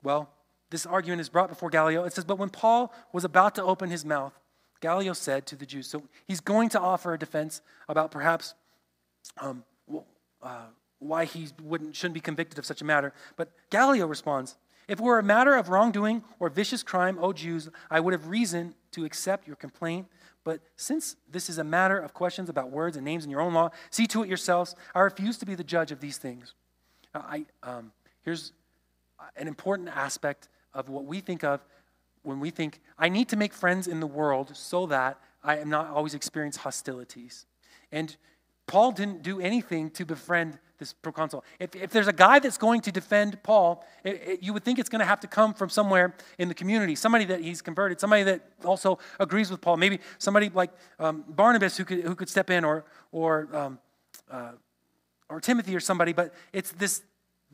Well, this argument is brought before Gallio. It says, But when Paul was about to open his mouth, Gallio said to the Jews, so he's going to offer a defense about perhaps um, uh, why he wouldn't, shouldn't be convicted of such a matter. But Gallio responds, If it were a matter of wrongdoing or vicious crime, O Jews, I would have reason to accept your complaint. But since this is a matter of questions about words and names in your own law, see to it yourselves. I refuse to be the judge of these things. I, um, here's an important aspect of what we think of when we think, I need to make friends in the world so that I am not always experience hostilities. And Paul didn't do anything to befriend this proconsul. If, if there's a guy that's going to defend Paul, it, it, you would think it's going to have to come from somewhere in the community, somebody that he's converted, somebody that also agrees with Paul, maybe somebody like um, Barnabas who could, who could step in, or, or, um, uh, or Timothy or somebody, but it's this,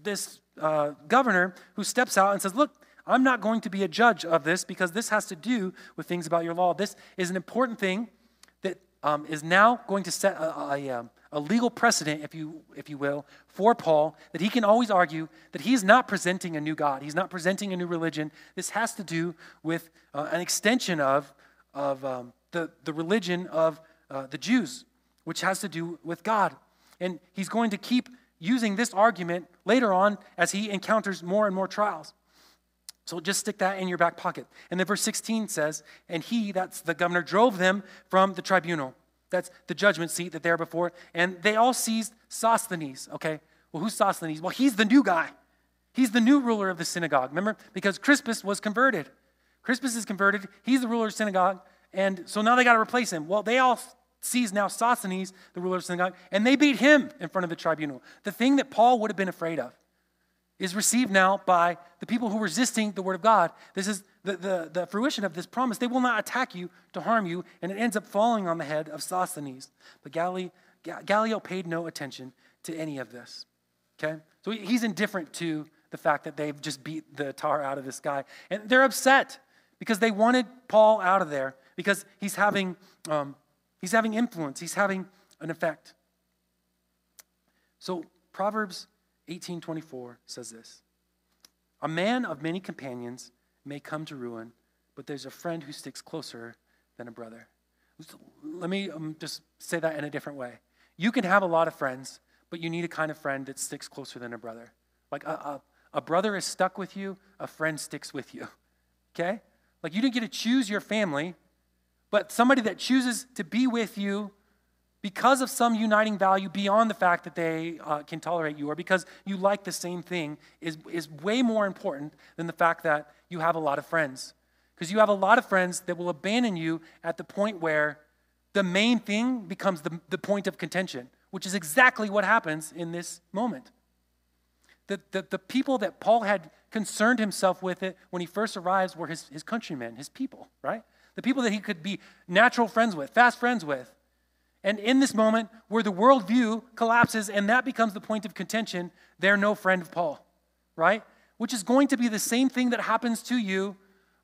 this uh, governor who steps out and says, Look, I'm not going to be a judge of this because this has to do with things about your law. This is an important thing that um, is now going to set a, a, a, um, legal precedent, if you, if you will, for Paul that he can always argue that he's not presenting a new God. He's not presenting a new religion. This has to do with uh, an extension of, of um, the, the religion of uh, the Jews, which has to do with God. And he's going to keep using this argument later on as he encounters more and more trials. So just stick that in your back pocket. And then verse 16 says, And he, that's the governor, drove them from the tribunal. That's the judgment seat that they're before. And they all seized Sosthenes. Okay, well, who's Sosthenes? Well, he's the new guy. He's the new ruler of the synagogue. Remember? Because Crispus was converted. Crispus is converted. He's the ruler of the synagogue. And so now they got to replace him. Well, they all seized now Sosthenes, the ruler of the synagogue, and they beat him in front of the tribunal. The thing that Paul would have been afraid of is received now by the people who are resisting the word of God. This is the, the, the, fruition of this promise. They will not attack you to harm you, and it ends up falling on the head of Sosthenes. But Gallio paid no attention to any of this. Okay? So he's indifferent to the fact that they've just beat the tar out of this guy. And they're upset because they wanted Paul out of there because he's having, um, he's having influence, he's having an effect. So Proverbs 1824 says this A man of many companions may come to ruin, but there's a friend who sticks closer than a brother. Let me um, just say that in a different way. You can have a lot of friends, but you need a kind of friend that sticks closer than a brother. Like a, a, a brother is stuck with you, a friend sticks with you. *laughs* Okay? Like you didn't get to choose your family, but somebody that chooses to be with you because of some uniting value beyond the fact that they uh, can tolerate you or because you like the same thing is, is way more important than the fact that you have a lot of friends. Because you have a lot of friends that will abandon you at the point where the main thing becomes the, the point of contention, which is exactly what happens in this moment. the, the, the people that Paul had concerned himself with it when he first arrives were his, his countrymen, his people, right? The people that he could be natural friends with, fast friends with. And in this moment where the worldview collapses and that becomes the point of contention, they're no friend of Paul, right? Which is going to be the same thing that happens to you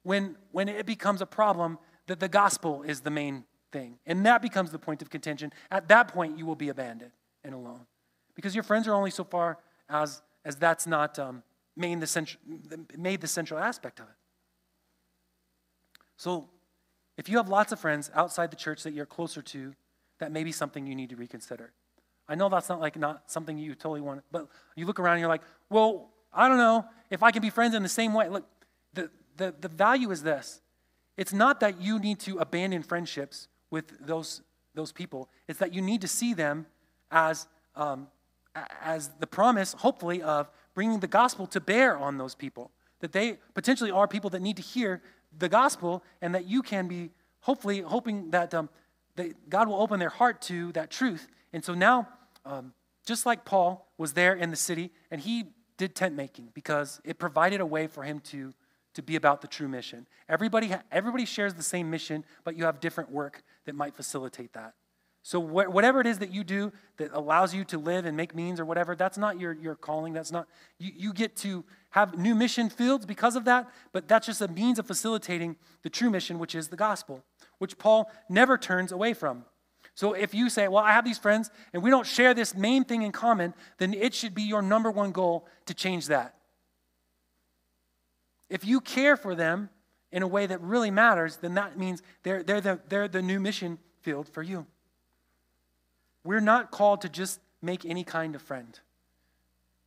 when, when it becomes a problem that the gospel is the main thing. And that becomes the point of contention. At that point, you will be abandoned and alone. Because your friends are only so far as, as that's not um, made, the central, made the central aspect of it. So, if you have lots of friends outside the church that you're closer to, that may be something you need to reconsider. I know that's not like not something you totally want, but you look around and you're like, well, I don't know if I can be friends in the same way. Look, the, the, the value is this. It's not that you need to abandon friendships with those, those people. It's that you need to see them as, um, as the promise, hopefully, of bringing the gospel to bear on those people. That they potentially are people that need to hear the gospel and that you can be hopefully hoping that, um, that God will open their heart to that truth. And so now, um, just like Paul was there in the city and he did tent making because it provided a way for him to, to be about the true mission. Everybody, everybody shares the same mission, but you have different work that might facilitate that. So, wh- whatever it is that you do that allows you to live and make means or whatever, that's not your, your calling. That's not, you, you get to have new mission fields because of that, but that's just a means of facilitating the true mission, which is the gospel, which Paul never turns away from. So, if you say, Well, I have these friends and we don't share this main thing in common, then it should be your number one goal to change that. If you care for them in a way that really matters, then that means they're, they're, the, they're the new mission field for you. We're not called to just make any kind of friend.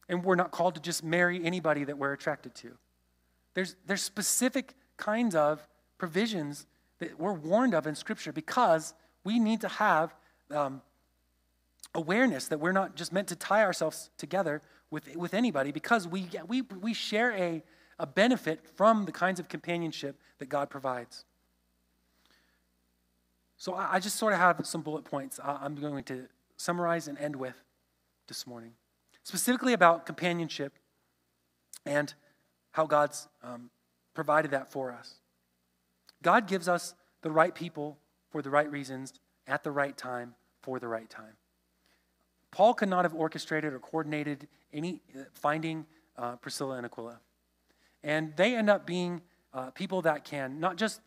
And we're not called to just marry anybody that we're attracted to. There's, there's specific kinds of provisions that we're warned of in Scripture because we need to have um, awareness that we're not just meant to tie ourselves together with, with anybody because we, we, we share a, a benefit from the kinds of companionship that God provides. So I just sort of have some bullet points I'm going to summarize and end with this morning, specifically about companionship and how God's um, provided that for us. God gives us the right people for the right reasons at the right time for the right time. Paul could not have orchestrated or coordinated any uh, finding uh, Priscilla and Aquila. And they end up being uh, people that can not just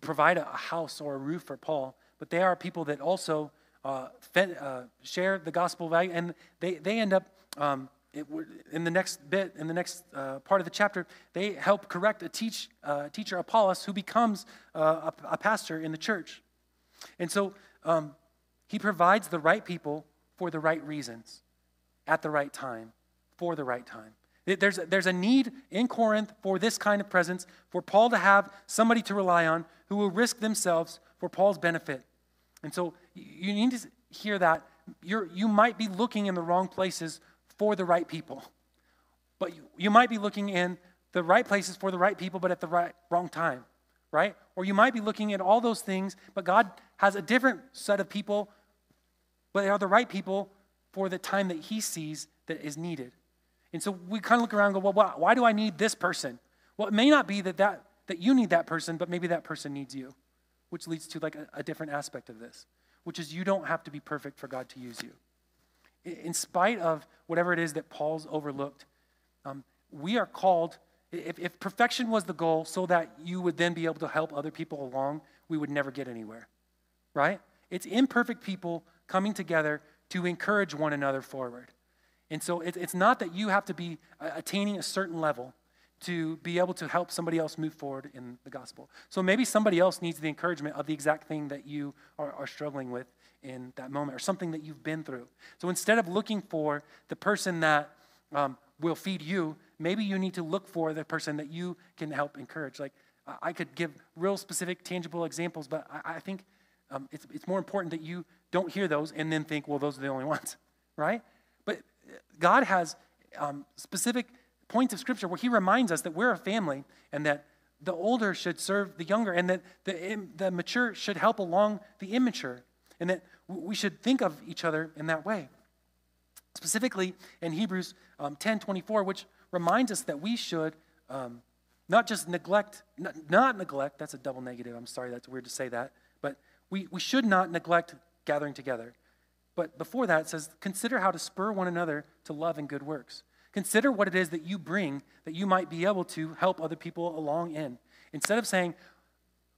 provide a house or a roof for Paul, but they are people that also uh, fed, uh, share the gospel value, and they, they end up um, it, in the next bit, in the next uh, part of the chapter, they help correct a teach, uh, teacher, Apollos, who becomes uh, a, a, pastor in the church. And so um, he provides the right people for the right reasons, at the right time, for the right time. There's, there's a need in Corinth for this kind of presence, for Paul to have somebody to rely on who will risk themselves for Paul's benefit. And so you need to hear that. You're, you might be looking in the wrong places for the right people, but you, you might be looking in the right places for the right people, but at the right, wrong time, right? Or you might be looking at all those things, but God has a different set of people, but they are the right people for the time that He sees that is needed. And so we kind of look around and go, well, why do I need this person? Well, it may not be that, that, that you need that person, but maybe that person needs you, which leads to like a, a different aspect of this, which is you don't have to be perfect for God to use you. In spite of whatever it is that Paul's overlooked, um, we are called, if, if perfection was the goal so that you would then be able to help other people along, we would never get anywhere, right? It's imperfect people coming together to encourage one another forward. And so it, it's not that you have to be uh, attaining a certain level to be able to help somebody else move forward in the gospel. So maybe somebody else needs the encouragement of the exact thing that you are, are struggling with in that moment or something that you've been through. So instead of looking for the person that um, will feed you, maybe you need to look for the person that you can help encourage. Like I could give real specific, tangible examples, but I, I think um, it's, it's more important that you don't hear those and then think, well, those are the only *laughs* ones, right? God has um, specific points of Scripture where He reminds us that we're a family and that the older should serve the younger and that the, the mature should help along the immature and that we should think of each other in that way. Specifically in Hebrews um, 10 24, which reminds us that we should um, not just neglect, not, not neglect, that's a double negative. I'm sorry, that's weird to say that. But we, we should not neglect gathering together. But before that, it says, consider how to spur one another to love and good works. Consider what it is that you bring that you might be able to help other people along in. Instead of saying,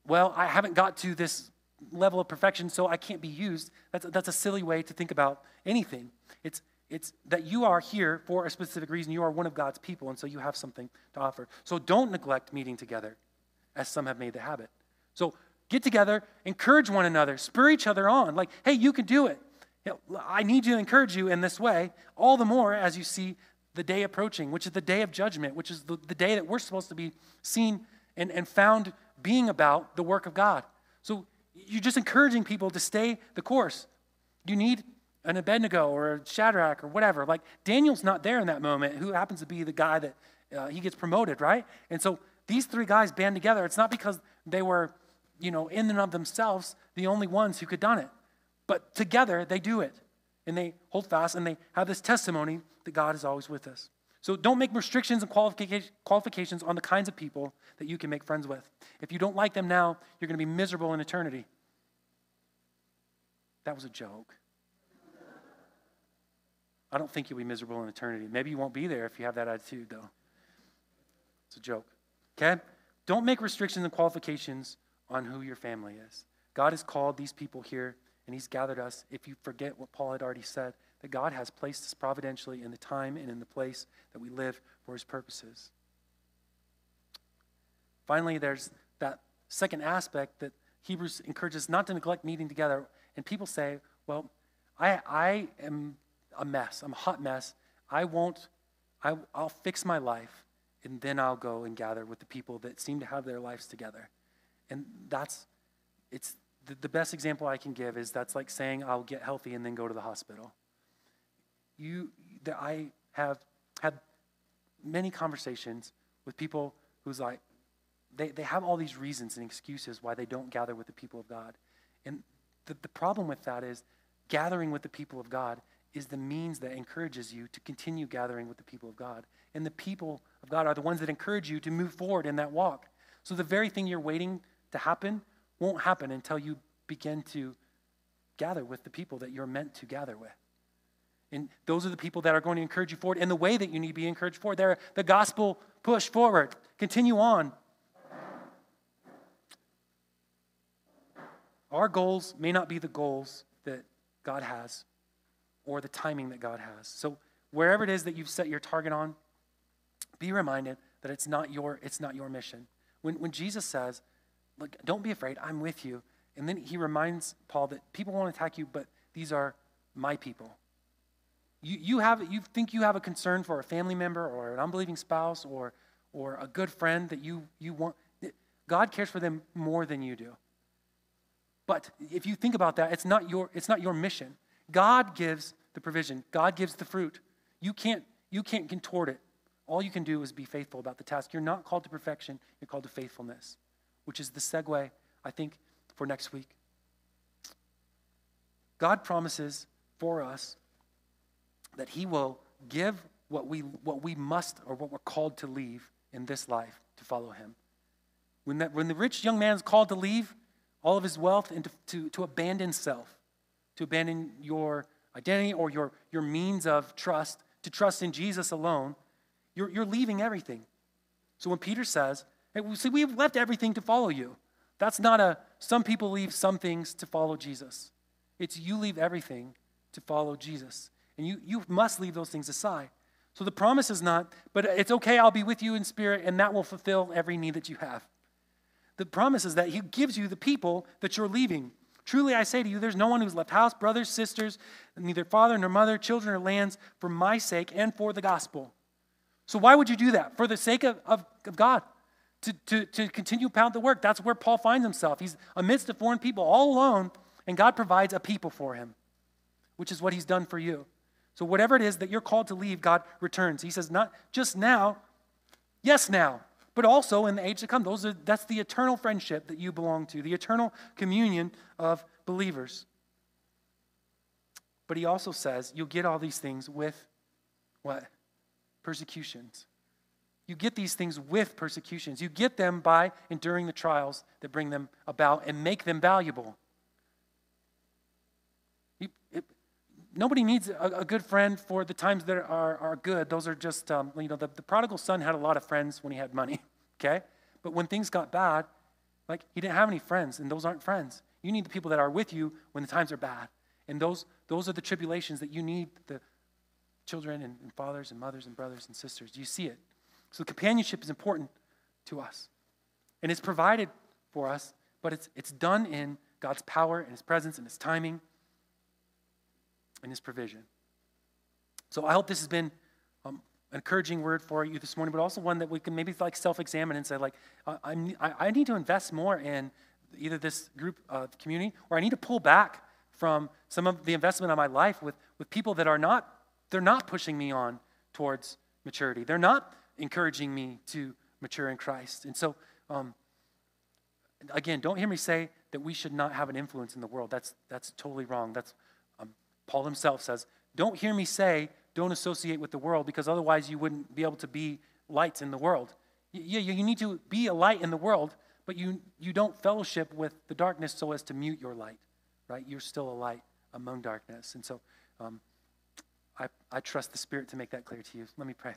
well, I haven't got to this level of perfection, so I can't be used, that's, that's a silly way to think about anything. It's, it's that you are here for a specific reason. You are one of God's people, and so you have something to offer. So don't neglect meeting together, as some have made the habit. So get together, encourage one another, spur each other on. Like, hey, you can do it. I need to encourage you in this way, all the more as you see the day approaching, which is the day of judgment, which is the, the day that we're supposed to be seen and, and found being about the work of God. So you're just encouraging people to stay the course. You need an Abednego or a Shadrach or whatever. Like Daniel's not there in that moment, who happens to be the guy that uh, he gets promoted, right? And so these three guys band together. It's not because they were, you know, in and of themselves the only ones who could done it, but together they do it, and they hold fast, and they have this testimony that God is always with us. So don't make restrictions and qualifications on the kinds of people that you can make friends with. If you don't like them now, you're going to be miserable in eternity. That was a joke. I don't think you'll be miserable in eternity. Maybe you won't be there if you have that attitude, though. It's a joke. Okay? Don't make restrictions and qualifications on who your family is. God has called these people here and He's gathered us. If you forget what Paul had already said, that God has placed us providentially in the time and in the place that we live for His purposes. Finally, there's that second aspect that Hebrews encourages not to neglect meeting together. And people say, well, I, I am a mess. I'm a hot mess. I won't, I, I'll fix my life and then I'll go and gather with the people that seem to have their lives together. And that's, it's the, the best example I can give is that's like saying I'll get healthy and then go to the hospital. You, I have had many conversations with people who's like, they, they have all these reasons and excuses why they don't gather with the people of God. And the, the problem with that is gathering with the people of God is the means that encourages you to continue gathering with the people of God. And the people of God are the ones that encourage you to move forward in that walk. So the very thing you're waiting to happen won't happen until you begin to gather with the people that you're meant to gather with. And those are the people that are going to encourage you forward in the way that you need to be encouraged forward. They're the gospel push forward. Continue on. Our goals may not be the goals that God has or the timing that God has. So wherever it is that you've set your target on, be reminded that it's not your, it's not your mission. When, when Jesus says, Look, don't be afraid, I'm with you. And then he reminds Paul that people won't attack you, but these are my people. You, you, have, you think you have a concern for a family member or an unbelieving spouse or, or a good friend that you, you want. God cares for them more than you do. But if you think about that, it's not your, it's not your mission. God gives the provision, God gives the fruit. You can't, you can't contort it. All you can do is be faithful about the task. You're not called to perfection, you're called to faithfulness, which is the segue, I think, for next week. God promises for us that He will give what we, what we must or what we're called to leave in this life to follow Him. When, that, when the rich young man is called to leave all of his wealth and to, to, to abandon self, to abandon your identity or your, your means of trust, to trust in Jesus alone, you're, you're leaving everything. So when Peter says, see, we've left everything to follow you, that's not a, some people leave some things to follow Jesus. It's you leave everything to follow Jesus. And you, you must leave those things aside. So the promise is not, but it's okay, I'll be with you in spirit, and that will fulfill every need that you have. The promise is that He gives you the people that you're leaving. Truly, I say to you, there's no one who's left house, brothers, sisters, neither father nor mother, children or lands, for my sake and for the gospel. So, why would you do that? For the sake of, of, of God, to, to, to continue pound the work. That's where Paul finds himself. He's amidst a foreign people, all alone, and God provides a people for him, which is what he's done for you. So, whatever it is that you're called to leave, God returns. He says, not just now, yes, now but also in the age to come. Those are, that's the eternal friendship that you belong to, the eternal communion of believers. But he also says you'll get all these things with what? Persecutions. You get these things with persecutions. You get them by enduring the trials that bring them about and make them valuable. You, it, nobody needs a, a, good friend for the times that are, are good. Those are just, um, you know, the, the prodigal son had a lot of friends when he had money, *laughs* okay? But when things got bad, like he didn't have any friends, and those aren't friends. You need the people that are with you when the times are bad. And those, those are the tribulations that you need the children and, and fathers and mothers and brothers and sisters. Do you see it? So companionship is important to us. And it's provided for us, but it's, it's done in God's power and His presence and His timing and His provision. So I hope this has been um, an encouraging word for you this morning, but also one that we can maybe like self-examine and say, like, I, I, I need to invest more in either this group uh, community or I need to pull back from some of the investment of my life with, with people that are not, they're not pushing me on towards maturity. They're not encouraging me to mature in Christ. And so, um, again, don't hear me say that we should not have an influence in the world. That's, that's totally wrong. That's, um, Paul himself says, don't hear me say don't associate with the world because otherwise you wouldn't be able to be lights in the world. Yeah, you, you need to be a light in the world, but you, you don't fellowship with the darkness so as to mute your light, right? You're still a light among darkness. And so um, I, I trust the Spirit to make that clear to you. Let me pray.